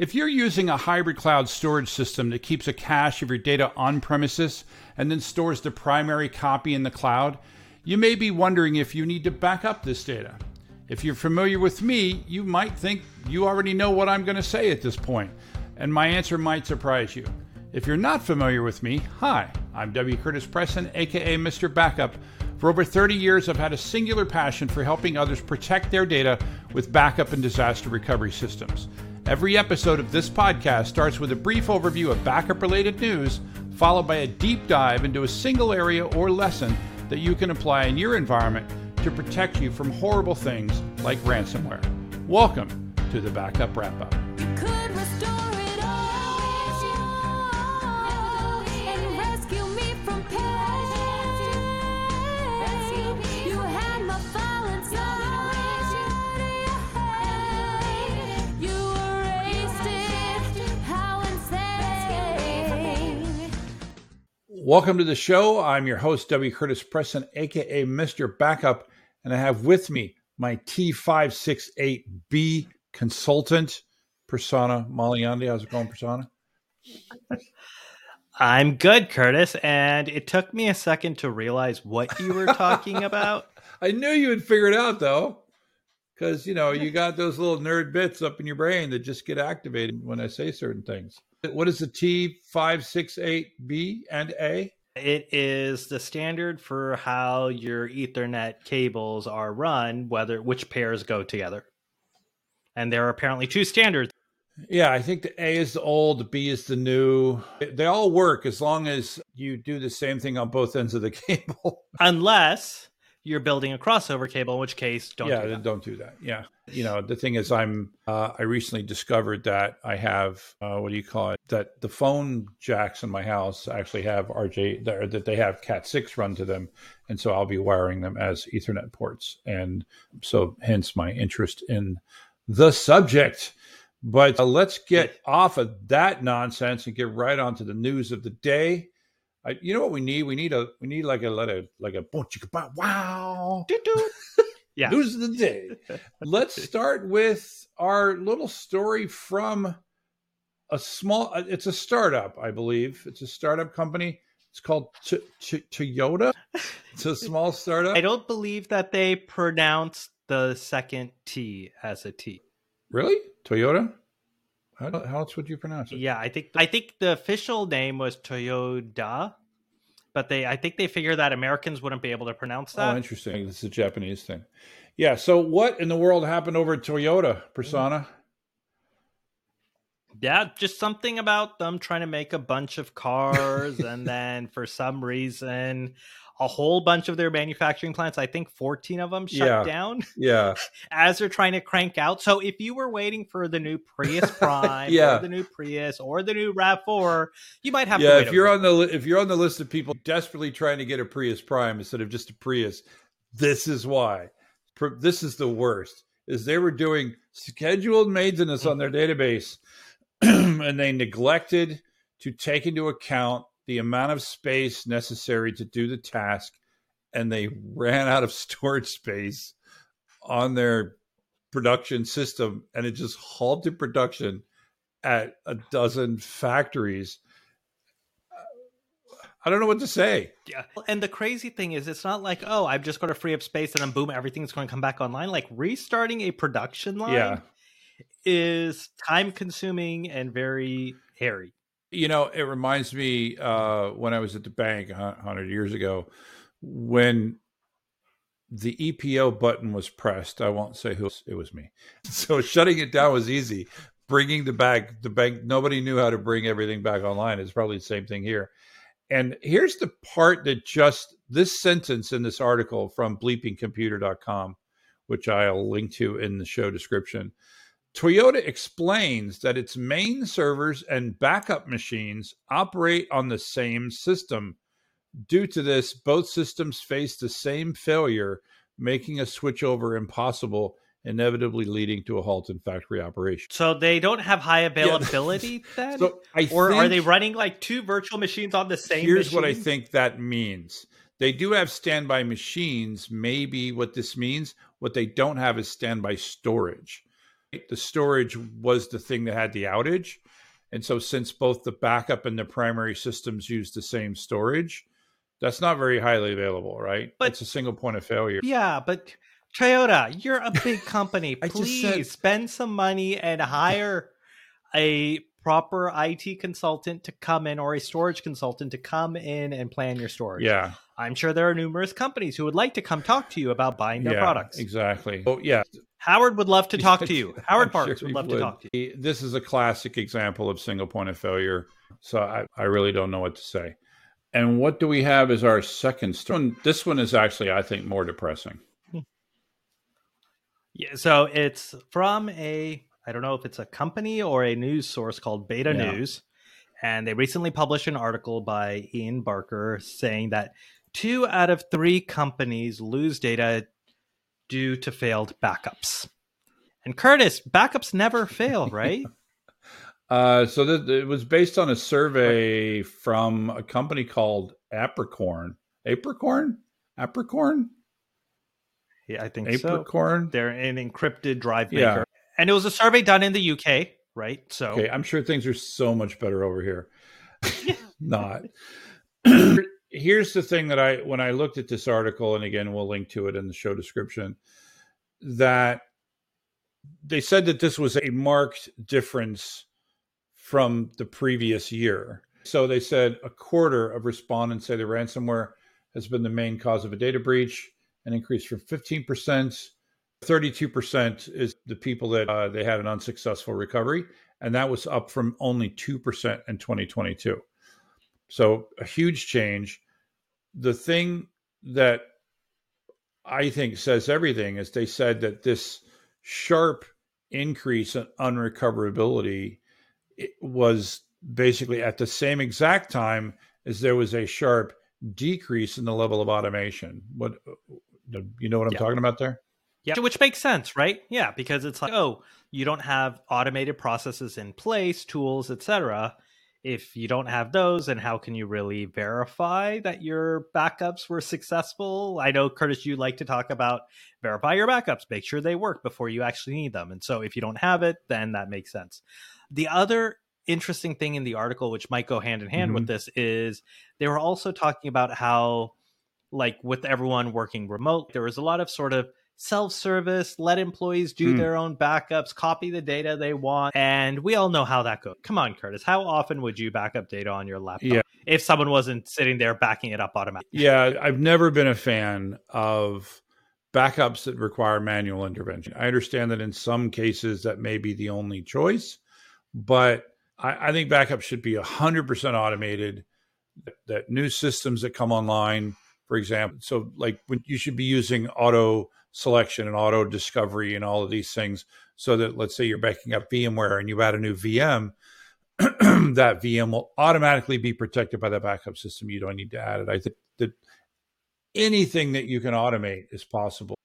If you're using a hybrid cloud storage system that keeps a cache of your data on premises and then stores the primary copy in the cloud, you may be wondering if you need to back up this data. If you're familiar with me, you might think you already know what I'm going to say at this point, and my answer might surprise you. If you're not familiar with me, hi, I'm W. Curtis Preston, aka Mr. Backup. For over 30 years, I've had a singular passion for helping others protect their data with backup and disaster recovery systems. Every episode of this podcast starts with a brief overview of backup related news, followed by a deep dive into a single area or lesson that you can apply in your environment to protect you from horrible things like ransomware. Welcome to the Backup Wrap Up. Welcome to the show. I'm your host, W. Curtis Preston, aka Mr. Backup, and I have with me my T568B consultant, Prasanna Malaiyandi. How's it going, Prasanna? I'm good, Curtis, and it took me a second to realize what you were talking about. I knew you would figure it out, though, because you know you got those little nerd bits up in your brain that just get activated when I say certain things. What is the T568B and A? It is the standard for how your Ethernet cables are run, whether which pairs go together. And there are apparently two standards. Yeah, I think the A is the old, the B is the new. They all work as long as you do the same thing on both ends of the cable. Unless you're building a crossover cable, in which case don't yeah, do that. don't do that. Yeah. You know, the thing is I'm uh, I recently discovered that I have uh, what do you call it? That the phone jacks in my house actually have RJ that, they have Cat 6 run to them. And so I'll be wiring them as Ethernet ports. And so hence my interest in the subject. But uh, let's get off of that nonsense and get right onto the news of the day. I, you know what we need? We need a we need like a let a like a wow. yeah. News of the day. Let's start with our little story from a small. Uh, it's a startup, I believe. It's a startup company. It's called T- T- Toyota. It's a small startup. I don't believe that they pronounce the second T as a T. Really, Toyota? How, how else would you pronounce it? Yeah, I think I think the official name was Toyoda, but they I think they figured that Americans wouldn't be able to pronounce oh, that. Oh, interesting. This is a Japanese thing. Yeah. So, what in the world happened over at Toyota, Prasanna? Yeah, just something about them trying to make a bunch of cars, and then for some reason, a whole bunch of their manufacturing plants, I think 14 of them shut Yeah. down Yeah. as they're trying to crank out. So if you were waiting for the new Prius Prime Yeah. or the new Prius or the new RAV4, you might have to yeah, if you're on the if you're on the list of people desperately trying to get a Prius Prime instead of just a Prius, this is why. This is the worst. Is they were doing scheduled maintenance on their mm-hmm. database, and they neglected to take into account the amount of space necessary to do the task, and they ran out of storage space on their production system, and it just halted production at a dozen factories. I don't know what to say. Yeah. And the crazy thing is, it's not like, oh, I'm just going to free up space and then boom, everything's going to come back online. Like restarting a production line Yeah. is time consuming and very hairy. You know, it reminds me uh, when I was at the bank a hundred years ago, when the EPO button was pressed. I won't say who it was me. So shutting it down was easy. Bringing the back the bank, nobody knew how to bring everything back online. It's probably the same thing here. And here's the part that just this sentence in this article from bleepingcomputer.com, which I'll link to in the show description. Toyota explains that its main servers and backup machines operate on the same system. Due to this, both systems face the same failure, making a switchover impossible, inevitably leading to a halt in factory operation. So they don't have high availability then? So I or are they running like two virtual machines on the same Here's what I think that means. They do have standby machines, maybe what this means. What they don't have is standby storage. The storage was the thing that had the outage. And so, since both the backup and the primary systems use the same storage, that's not very highly available, right? But- it's a single point of failure. Yeah, but Toyota, you're a big company. Please said- spend some money and hire a proper IT consultant to come in or a storage consultant to come in and plan your storage. Yeah, I'm sure there are numerous companies who would like to come talk to you about buying their yeah, products. exactly. Oh, yeah, Howard would love to talk to you. Howard Marks sure would love to talk to you. This is a classic example of single point of failure. So I, I really don't know what to say. And what do we have as our second story? This one is actually, I think, more depressing. Yeah, so it's from a I don't know if it's a company or a news source called Beta Yeah. News, and they recently published an article by Ian Barker saying that two out of three companies lose data due to failed backups. And Curtis, backups never fail, right? Uh, so th- it was based on a survey from a company called Apricorn. Apricorn? Apricorn? yeah, I think so. Apricorn? They're an encrypted drive maker. Yeah. And it was a survey done in the UK, right? So Okay, I'm sure things are so much better over here. Not. Here's the thing that I, when I looked at this article, and again, we'll link to it in the show description, that they said that this was a marked difference from the previous year. So they said a quarter of respondents say the ransomware has been the main cause of a data breach, an increase from 15%. 32% is the people that uh, they had an unsuccessful recovery, and that was up from only 2% in 2022. So a huge change. The thing that I think says everything is they said that this sharp increase in unrecoverability it was basically at the same exact time as there was a sharp decrease in the level of automation. What uh, you know what I'm Yeah. talking about there? Yeah, which makes sense, right? Yeah, because it's like, oh, you don't have automated processes in place, tools, etc. If you don't have those, and how can you really verify that your backups were successful? I know, Curtis, you like to talk about verify your backups, make sure they work before you actually need them. And so if you don't have it, then that makes sense. The other interesting thing in the article, which might go hand in hand with mm-hmm. this, is they were also talking about how, like, with everyone working remote, there was a lot of sort of self-service let employees do Hmm. their own backups copy the data they want and we all know how that goes come on curtis how often would you back up data on your laptop Yeah. if someone wasn't sitting there backing it up automatically Yeah, I've never been a fan of backups that require manual intervention. I understand that in some cases that may be the only choice, but I, I think backups should be 100% automated. That, that new systems that come online, for example, so like when you should be using auto selection and auto discovery and all of these things, so that let's say you're backing up VMware and you add a new VM, that VM will automatically be protected by the backup system. You don't need to add it. I think that anything that you can automate is possible.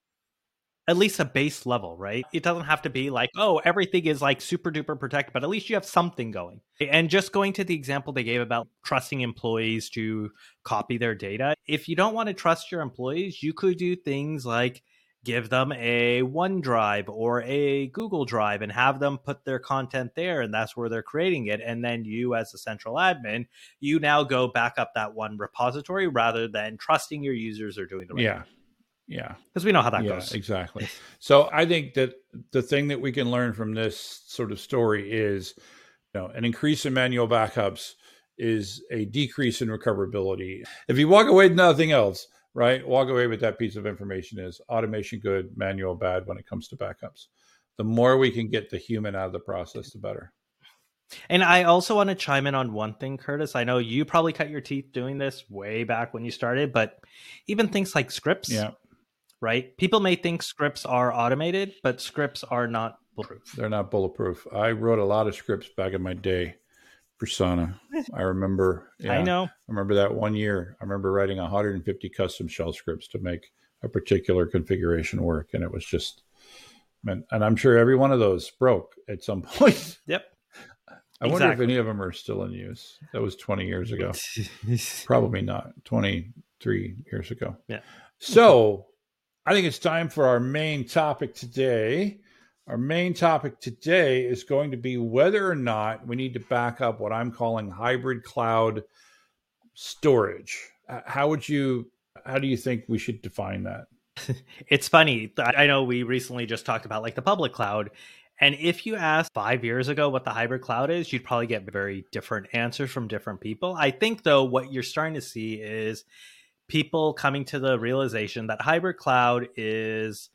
at least a base level right it doesn't have to be like oh everything is like super duper protected but at least you have something going and just going to the example they gave about trusting employees to copy their data if you don't want to trust your employees you could do things like give them a OneDrive or a Google Drive and have them put their content there and that's where they're creating it and then you as a central admin you now go back up that one repository rather than trusting your users are doing the right Yeah. Yeah. because we know how that yeah, goes exactly. So I think that the thing that we can learn from this sort of story is, you know, an increase in manual backups is a decrease in recoverability. If you walk away with nothing else, right? Walk away with that piece of information is automation good, manual bad when it comes to backups. The more we can get the human out of the process, the better. And I also want to chime in on one thing, Curtis. I know you probably cut your teeth doing this way back when you started, but even things like scripts, Yeah. right? People may think scripts are automated, but scripts are not bulletproof. They're not bulletproof. I wrote a lot of scripts back in my day Prasanna. I remember. I know. I remember that one year. I remember writing 150 custom shell scripts to make a particular configuration work, and it was just, man, and I'm sure every one of those broke at some point. Yep. I wonder if any of them are still in use. That was 20 years ago. Probably not. 23 years ago. Yeah. So I think it's time for our main topic today. Our main topic today is going to be whether or not we need to back up what I'm calling hybrid cloud storage. Uh, how would you how do you think we should define that? it's funny. I know we recently just talked about like the public cloud. And if you asked five years ago what the hybrid cloud is, you'd probably get very different answers from different people. I think, though, what you're starting to see is people coming to the realization that hybrid cloud is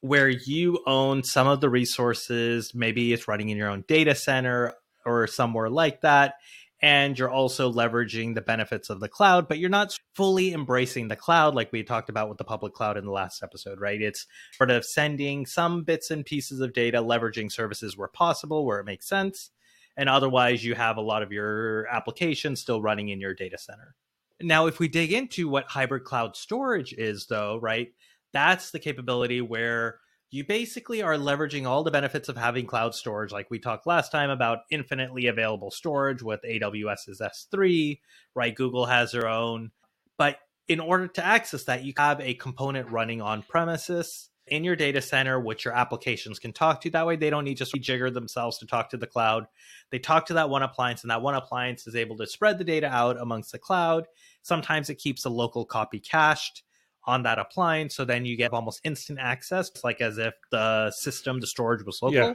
where you own some of the resources. Maybe it's running in your own data center or somewhere like that and you're also leveraging the benefits of the cloud, but you're not fully embracing the cloud like we talked about with the public cloud in the last episode, right? It's sort of sending some bits and pieces of data, leveraging services where possible, where it makes sense. And otherwise, you have a lot of your applications still running in your data center. Now, if we dig into what hybrid cloud storage is, though, right, that's the capability where you basically are leveraging all the benefits of having cloud storage, like we talked last time about infinitely available storage with AWS's S3, right? Google has their own. But in order to access that, you have a component running on premises in your data center, which your applications can talk to. That way, they don't need to rejigger themselves to talk to the cloud. They talk to that one appliance, and that one appliance is able to spread the data out amongst the cloud. Sometimes it keeps a local copy cached on that appliance. So then you get almost instant access, like as if the system, the storage was local. Yeah.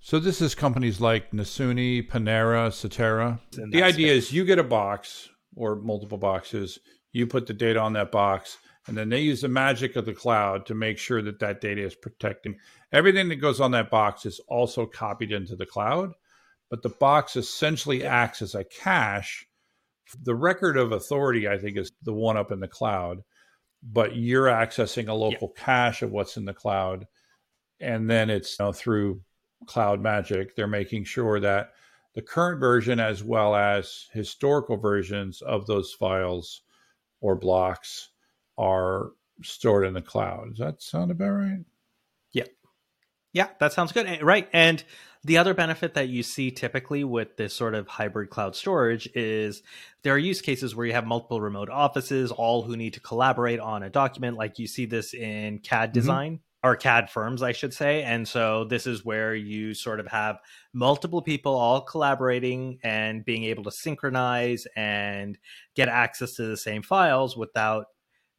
So this is companies like Nasuni, Panzura, CTERA. The idea space. is you get a box or multiple boxes, you put the data on that box, and then they use the magic of the cloud to make sure that that data is protecting. Everything that goes on that box is also copied into the cloud, but the box essentially acts as a cache. The record of authority, I think, is the one up in the cloud but you're accessing a local yeah. cache of what's in the cloud. And then it's you know, through Cloud Magic, they're making sure that the current version as well as historical versions of those files or blocks are stored in the cloud. Does that sound about right? Yeah. Yeah, that sounds good. Right. And the other benefit that you see typically with this sort of hybrid cloud storage is there are use cases where you have multiple remote offices, all who need to collaborate on a document. Like you see this in CAD mm-hmm. design. Mm-hmm or CAD firms, I should say. And so this is where you sort of have multiple people all collaborating and being able to synchronize and get access to the same files without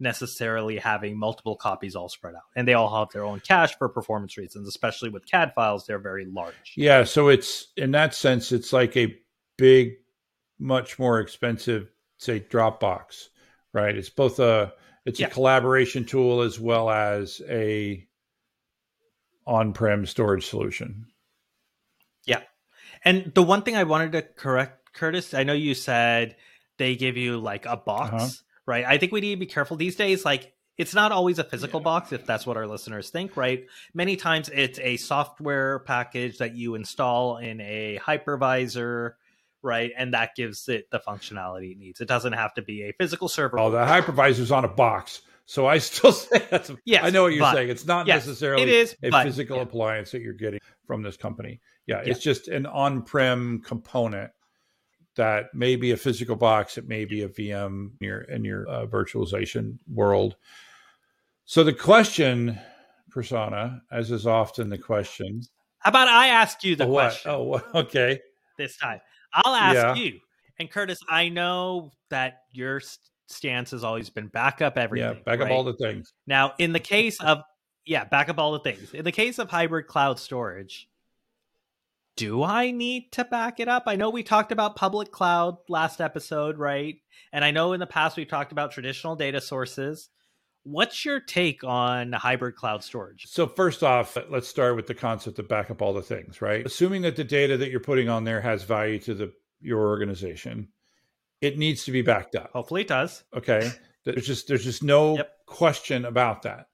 necessarily having multiple copies all spread out. And they all have their own cache for performance reasons, especially with CAD files, they're very large. Yeah. So it's in that sense, it's like a big, much more expensive, say, Dropbox, right? It's both a it's yeah. a collaboration tool as well as a on-prem storage solution. Yeah. And the one thing I wanted to correct, Curtis, I know you said they give you like a box. Uh-huh right? I think we need to be careful these days. Like, it's not always a physical yeah. box if that's what our listeners think, right? Many times it's a software package that you install in a hypervisor, right? And that gives it the functionality it needs. It doesn't have to be a physical server. Oh, the hypervisor's on a box. So I still say that's. Yes, I know what you're but, saying. It's not yes, necessarily it is, a but, physical yeah. appliance that you're getting from this company. Yeah, yeah, it's just an on-prem component that may be a physical box, it may be a VM in your in your uh, virtualization world. So the question, Prasanna, as is often the question. How about I ask you the what? question? Oh, okay. This time, I'll ask yeah. you. And Curtis, I know that your stance has always been back up everything. Yeah, back right? up all the things. Now, in the case of yeah, back up all the things. In the case of hybrid cloud storage, do I need to back it up? I know we talked about public cloud last episode, right? And I know in the past we've talked about traditional data sources. What's your take on hybrid cloud storage? So, first off, let's start with the concept of back up all the things, right? Assuming that the data that you're putting on there has value to the your organization, it needs to be backed up. Hopefully it does. Okay. There's just there's just no yep. question about that.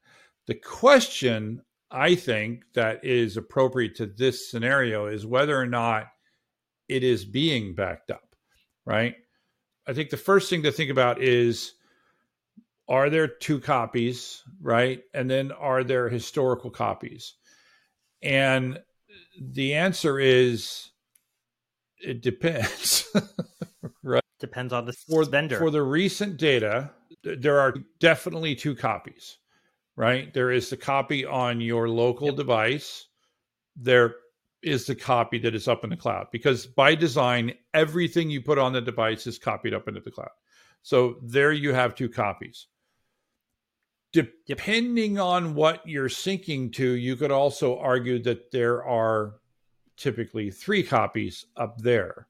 The question I think that is appropriate to this scenario is whether or not it is being backed up, right? I think the first thing to think about is are there two copies, right? And then are there historical copies? And the answer is it depends. right? Depends on the for, vendor. For the recent data, there are definitely two copies right? There is the copy on your local yep. device. There is the copy that is up in the cloud because by design, everything you put on the device is copied up into the cloud. So there you have two copies. Depending yep. on what you're syncing to, you could also argue that there are typically three copies up there.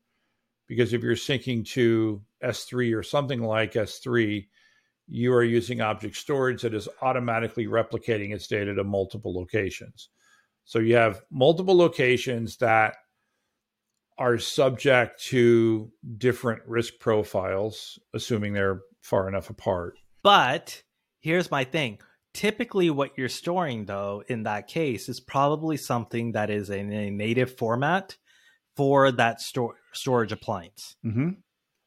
Because if you're syncing to S3 or something like S3, you are using object storage that is automatically replicating its data to multiple locations. So you have multiple locations that are subject to different risk profiles, assuming they're far enough apart. But here's my thing. Typically, what you're storing, though, in that case, is probably something that is in a native format for that store, storage appliance. Mm-hmm.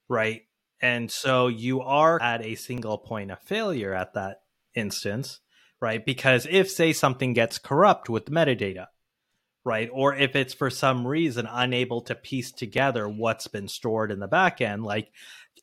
Right. And so you are at a single point of failure at that instance, right? Because if, say, something gets corrupt with metadata, right? Or if it's for some reason unable to piece together what's been stored in the backend, like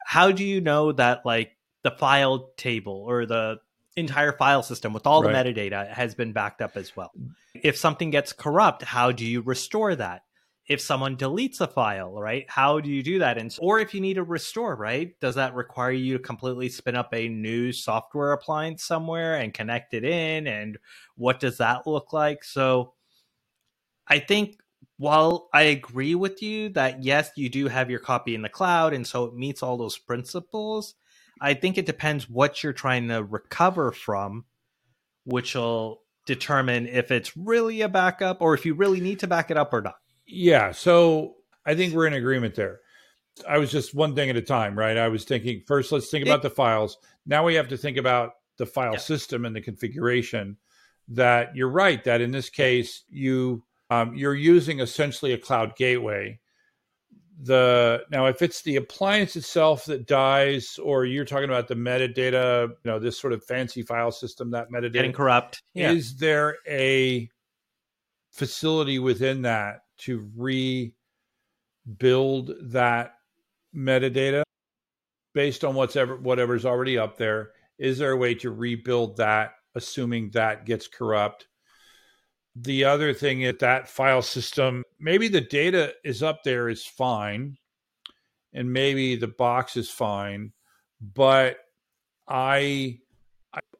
how do you know that like the file table or the entire file system with all the metadata has been backed up as well? If something gets corrupt, how do you restore that? If someone deletes a file, right? How do you do that? And or if you need to restore, right? Does that require you to completely spin up a new software appliance somewhere and connect it in? And what does that look like? So I think while I agree with you that yes, you do have your copy in the cloud, and so it meets all those principles, I think it depends what you're trying to recover from, which will determine if it's really a backup or if you really need to back it up or not. Yeah. So I think we're in agreement there. I was just one thing at a time, right? I was thinking first, let's think about the files. Now we have to think about the file yeah. system and the configuration. That you're right. That in this case, you um, you're using essentially a cloud gateway. The now, if it's the appliance itself that dies, or you're talking about the metadata, you know, this sort of fancy file system that metadata getting corrupt. Yeah. Is there a facility within that to rebuild that metadata based on what's ever whatever's already up there? Is there a way to rebuild that, assuming that gets corrupt? The other thing is that file system, maybe the data is up there is fine, and maybe the box is fine, but I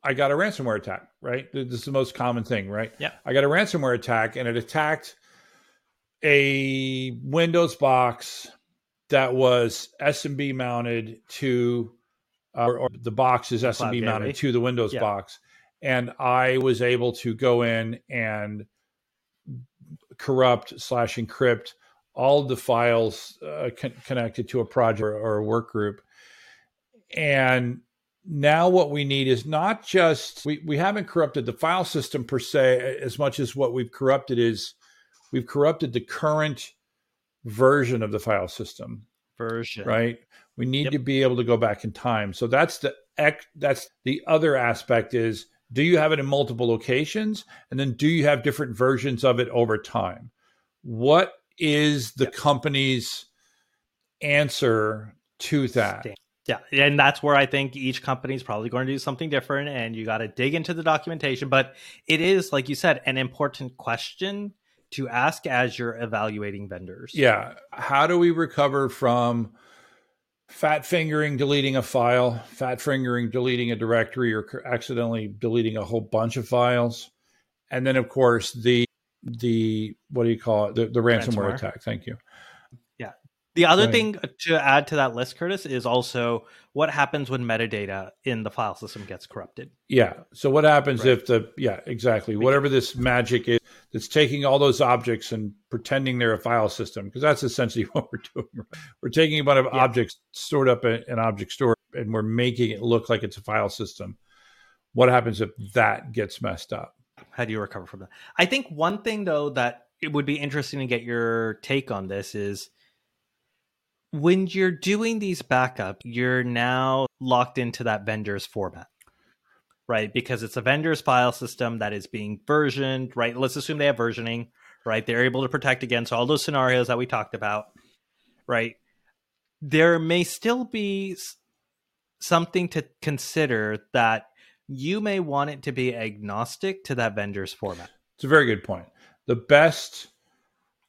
I got a ransomware attack, right? This is the most common thing, right? Yeah. I got a ransomware attack and it attacked a Windows box that was SMB mounted to, uh, or the box is SMB mounted to the Windows yeah. box. And I was able to go in and corrupt slash encrypt all the files uh, con- connected to a project or a work group. And now what we need is not just we, we haven't corrupted the file system per se as much as what we've corrupted is we've corrupted the current version of the file system version right we need yep. to be able to go back in time so that's the that's the other aspect is do you have it in multiple locations and then do you have different versions of it over time what is the yep. company's answer to that yeah, and that's where I think each company is probably going to do something different, and you got to dig into the documentation. But it is, like you said, an important question to ask as you're evaluating vendors. Yeah. How do we recover from fat fingering deleting a file, fat fingering deleting a directory, or accidentally deleting a whole bunch of files? And then, of course, the the what do you call it? The, the ransomware, ransomware attack. Thank you. Yeah. The other right. thing uh, to add to that list, Curtis, is also what happens when metadata in the file system gets corrupted. Yeah. So what happens right. if the yeah exactly whatever this magic is that's taking all those objects and pretending they're a file system because that's essentially what we're doing. We're taking a bunch of yeah. objects stored up in an object store and we're making it look like it's a file system. What happens if that gets messed up? How do you recover from that? I think one thing though that it would be interesting to get your take on this is when you're doing these backup, you're now locked into that vendor's format, right? Because it's a vendor's file system that is being versioned, right? Let's assume they have versioning, right? They're able to protect against all those scenarios that we talked about, right? There may still be something to consider that you may want it to be agnostic to that vendor's format. It's a very good point. The best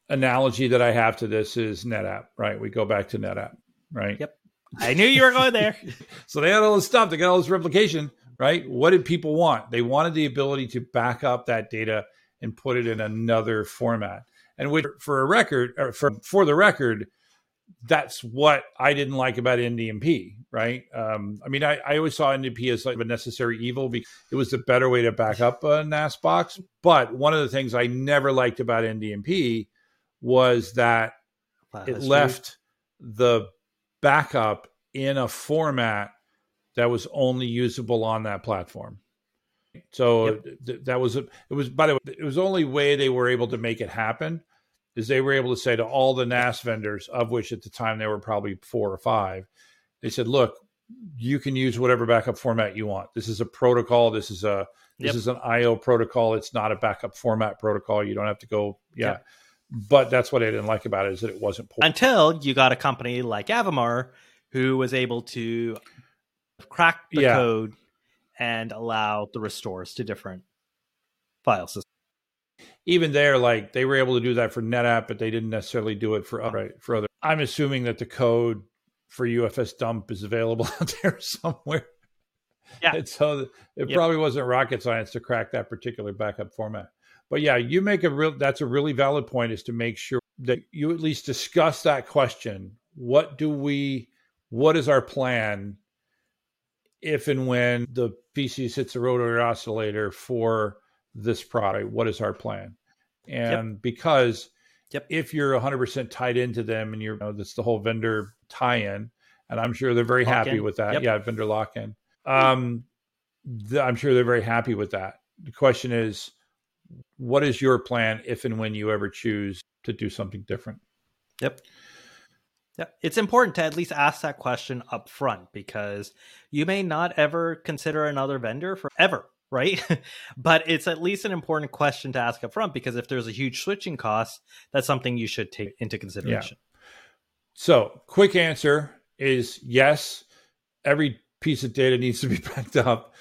analogy that I have to this is NetApp, right? We go back to NetApp, right? Yep. I knew you were going there. so they had all this stuff, they got all this replication, right? What did people want? They wanted the ability to back up that data and put it in another format. And which, for a record, or for, for the record, that's what I didn't like about NDMP, right? Um, I mean, I, I, always saw NDMP as like a necessary evil because it was the better way to back up a NAS box. But one of the things I never liked about NDMP was that wow, it left the backup in a format that was only usable on that platform. So yep. th- that was a, it was by the way it was the only way they were able to make it happen is they were able to say to all the NAS vendors of which at the time there were probably four or five they said look you can use whatever backup format you want this is a protocol this is a this yep. is an IO protocol it's not a backup format protocol you don't have to go yeah yep. but that's what I didn't like about it is that it wasn't until you got a company like Avamar who was able to crack the yeah. code and allow the restores to different file systems. Even there, like they were able to do that for NetApp, but they didn't necessarily do it for other. For other, I'm assuming that the code for UFS dump is available out there somewhere. Yeah. And so it yep. probably wasn't rocket science to crack that particular backup format. But yeah, you make a real that's a really valid point is to make sure that you at least discuss that question. What do we what is our plan if and when the PC hits a rotary oscillator for this product? What is our plan? And yep. because yep. if you're 100% tied into them and you're, you know, that's the whole vendor tie in, and I'm sure they're very lock happy in. with that. Yep. Yeah, vendor lock in. Um, the, I'm sure they're very happy with that. The question is, what is your plan if and when you ever choose to do something different? Yep. Yeah, it's important to at least ask that question up front because you may not ever consider another vendor forever, right? but it's at least an important question to ask up front because if there's a huge switching cost, that's something you should take into consideration. Yeah. So, quick answer is yes, every piece of data needs to be backed up.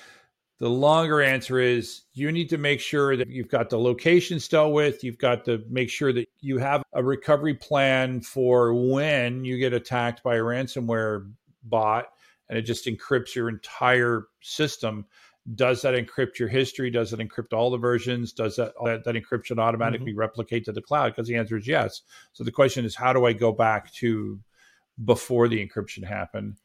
The longer answer is you need to make sure that you've got the location dealt with. You've got to make sure that you have a recovery plan for when you get attacked by a ransomware bot and it just encrypts your entire system. Does that encrypt your history? Does it encrypt all the versions? Does that that, that encryption automatically mm-hmm. replicate to the cloud? Because the answer is yes. So the question is, how do I go back to before the encryption happened?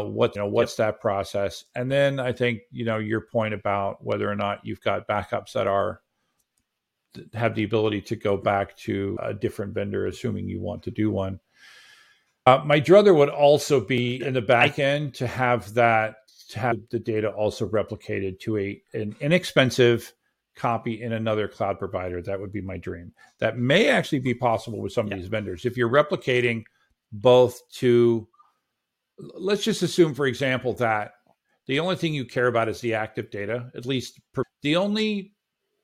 Uh, what you know what's yep. that process? And then i think you know your point about whether or not you've got backups that are have the ability to go back to a different vendor assuming you want to do one. Uh, my druther would also be in the back end to have that to have the data also replicated to a an inexpensive copy in another cloud provider. That would be my dream. That may actually be possible with some of these vendors. If you're replicating both to let's just assume, for example, that the only thing you care about is the active data. At least per, the only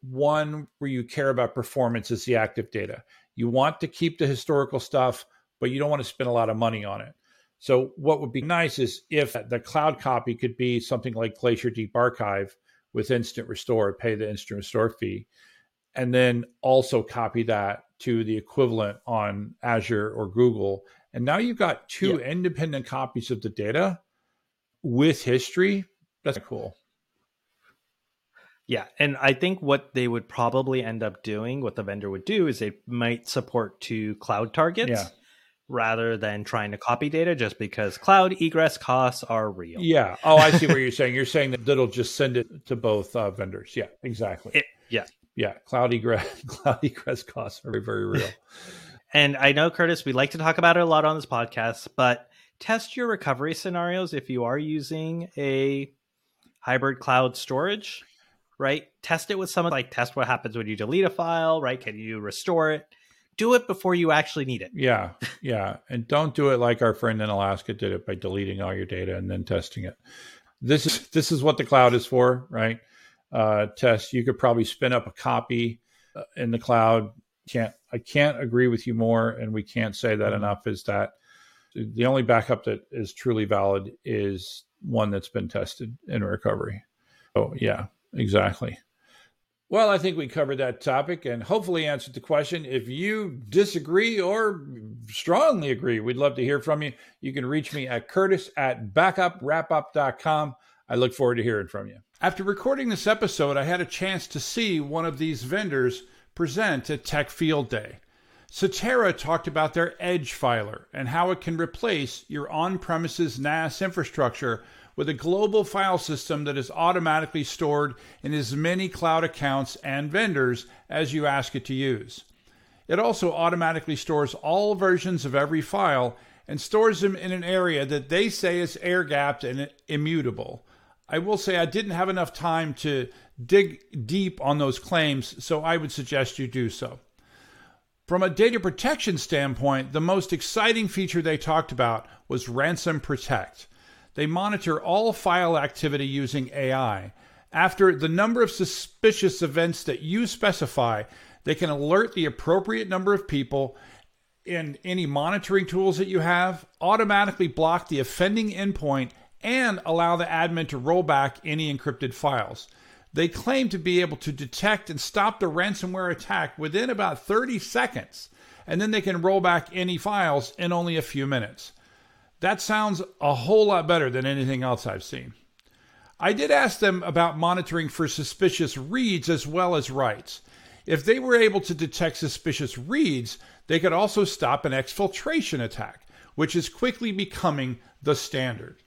one where you care about performance is the active data. You want to keep the historical stuff, but you don't want to spend a lot of money on it. So, what would be nice is if the cloud copy could be something like Glacier Deep Archive with instant restore, pay the instant restore fee, and then also copy that to the equivalent on Azure or Google and now you've got two yeah. independent copies of the data with history. That's cool. Yeah, and I think what they would probably end up doing, what the vendor would do, is they might support two cloud targets yeah. rather than trying to copy data, just because cloud egress costs are real. Yeah. Oh, I see what you're saying. You're saying that it'll just send it to both uh, vendors. Yeah, exactly. It, yeah. Yeah. Cloud egress, cloud egress costs are very, very real. And I know, Curtis, we like to talk about it a lot on this podcast, but test your recovery scenarios if you are using a hybrid cloud storage, right? Test it with someone like test what happens when you delete a file, right? Can you restore it? Do it before you actually need it. Yeah. Yeah. and don't do it like our friend in Alaska did it by deleting all your data and then testing it. This is this is what the cloud is for, right? Uh, test. You could probably spin up a copy uh, in the cloud, can't I can't agree with you more, and we can't say that mm-hmm. enough. Is that the only backup that is truly valid is one that's been tested in recovery. Oh, yeah, exactly. Well, I think we covered that topic and hopefully answered the question. If you disagree or strongly agree, we'd love to hear from you. You can reach me at curtis at backupwrapup.com. I look forward to hearing from you. After recording this episode, I had a chance to see one of these vendors present at Tech Field Day. CTERA talked about their Edge filer and how it can replace your on premises NAS infrastructure with a global file system that is automatically stored in as many cloud accounts and vendors as you ask it to use. It also automatically stores all versions of every file and stores them in an area that they say is air gapped and immutable. I will say I didn't have enough time to dig deep on those claims, so I would suggest you do so. From a data protection standpoint, the most exciting feature they talked about was Ransom Protect. They monitor all file activity using AI. After the number of suspicious events that you specify, they can alert the appropriate number of people in any monitoring tools that you have, automatically block the offending endpoint, and allow the admin to roll back any encrypted files. They claim to be able to detect and stop the ransomware attack within about 30 seconds, and then they can roll back any files in only a few minutes. That sounds a whole lot better than anything else I've seen. I did ask them about monitoring for suspicious reads as well as writes. If they were able to detect suspicious reads, they could also stop an exfiltration attack, which is quickly becoming the standard.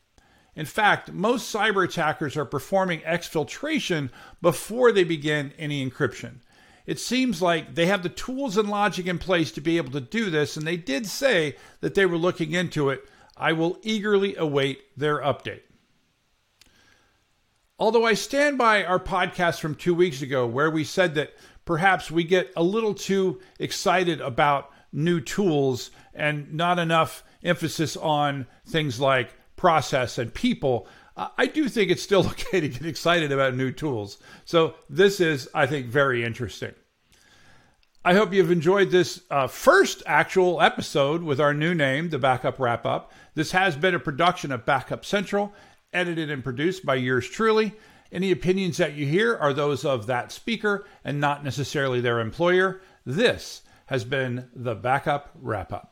In fact, most cyber attackers are performing exfiltration before they begin any encryption. It seems like they have the tools and logic in place to be able to do this, and they did say that they were looking into it I will eagerly await their update. Although I stand by our podcast from two weeks ago, where we said that perhaps we get a little too excited about new tools and not enough emphasis on things like process and people, I do think it's still okay to get excited about new tools. So, this is, I think, very interesting. I hope you've enjoyed this uh, first actual episode with our new name, the Backup Wrap Up. This has been a production of Backup Central, edited and produced by yours truly. Any opinions that you hear are those of that speaker and not necessarily their employer. This has been the Backup Wrap Up.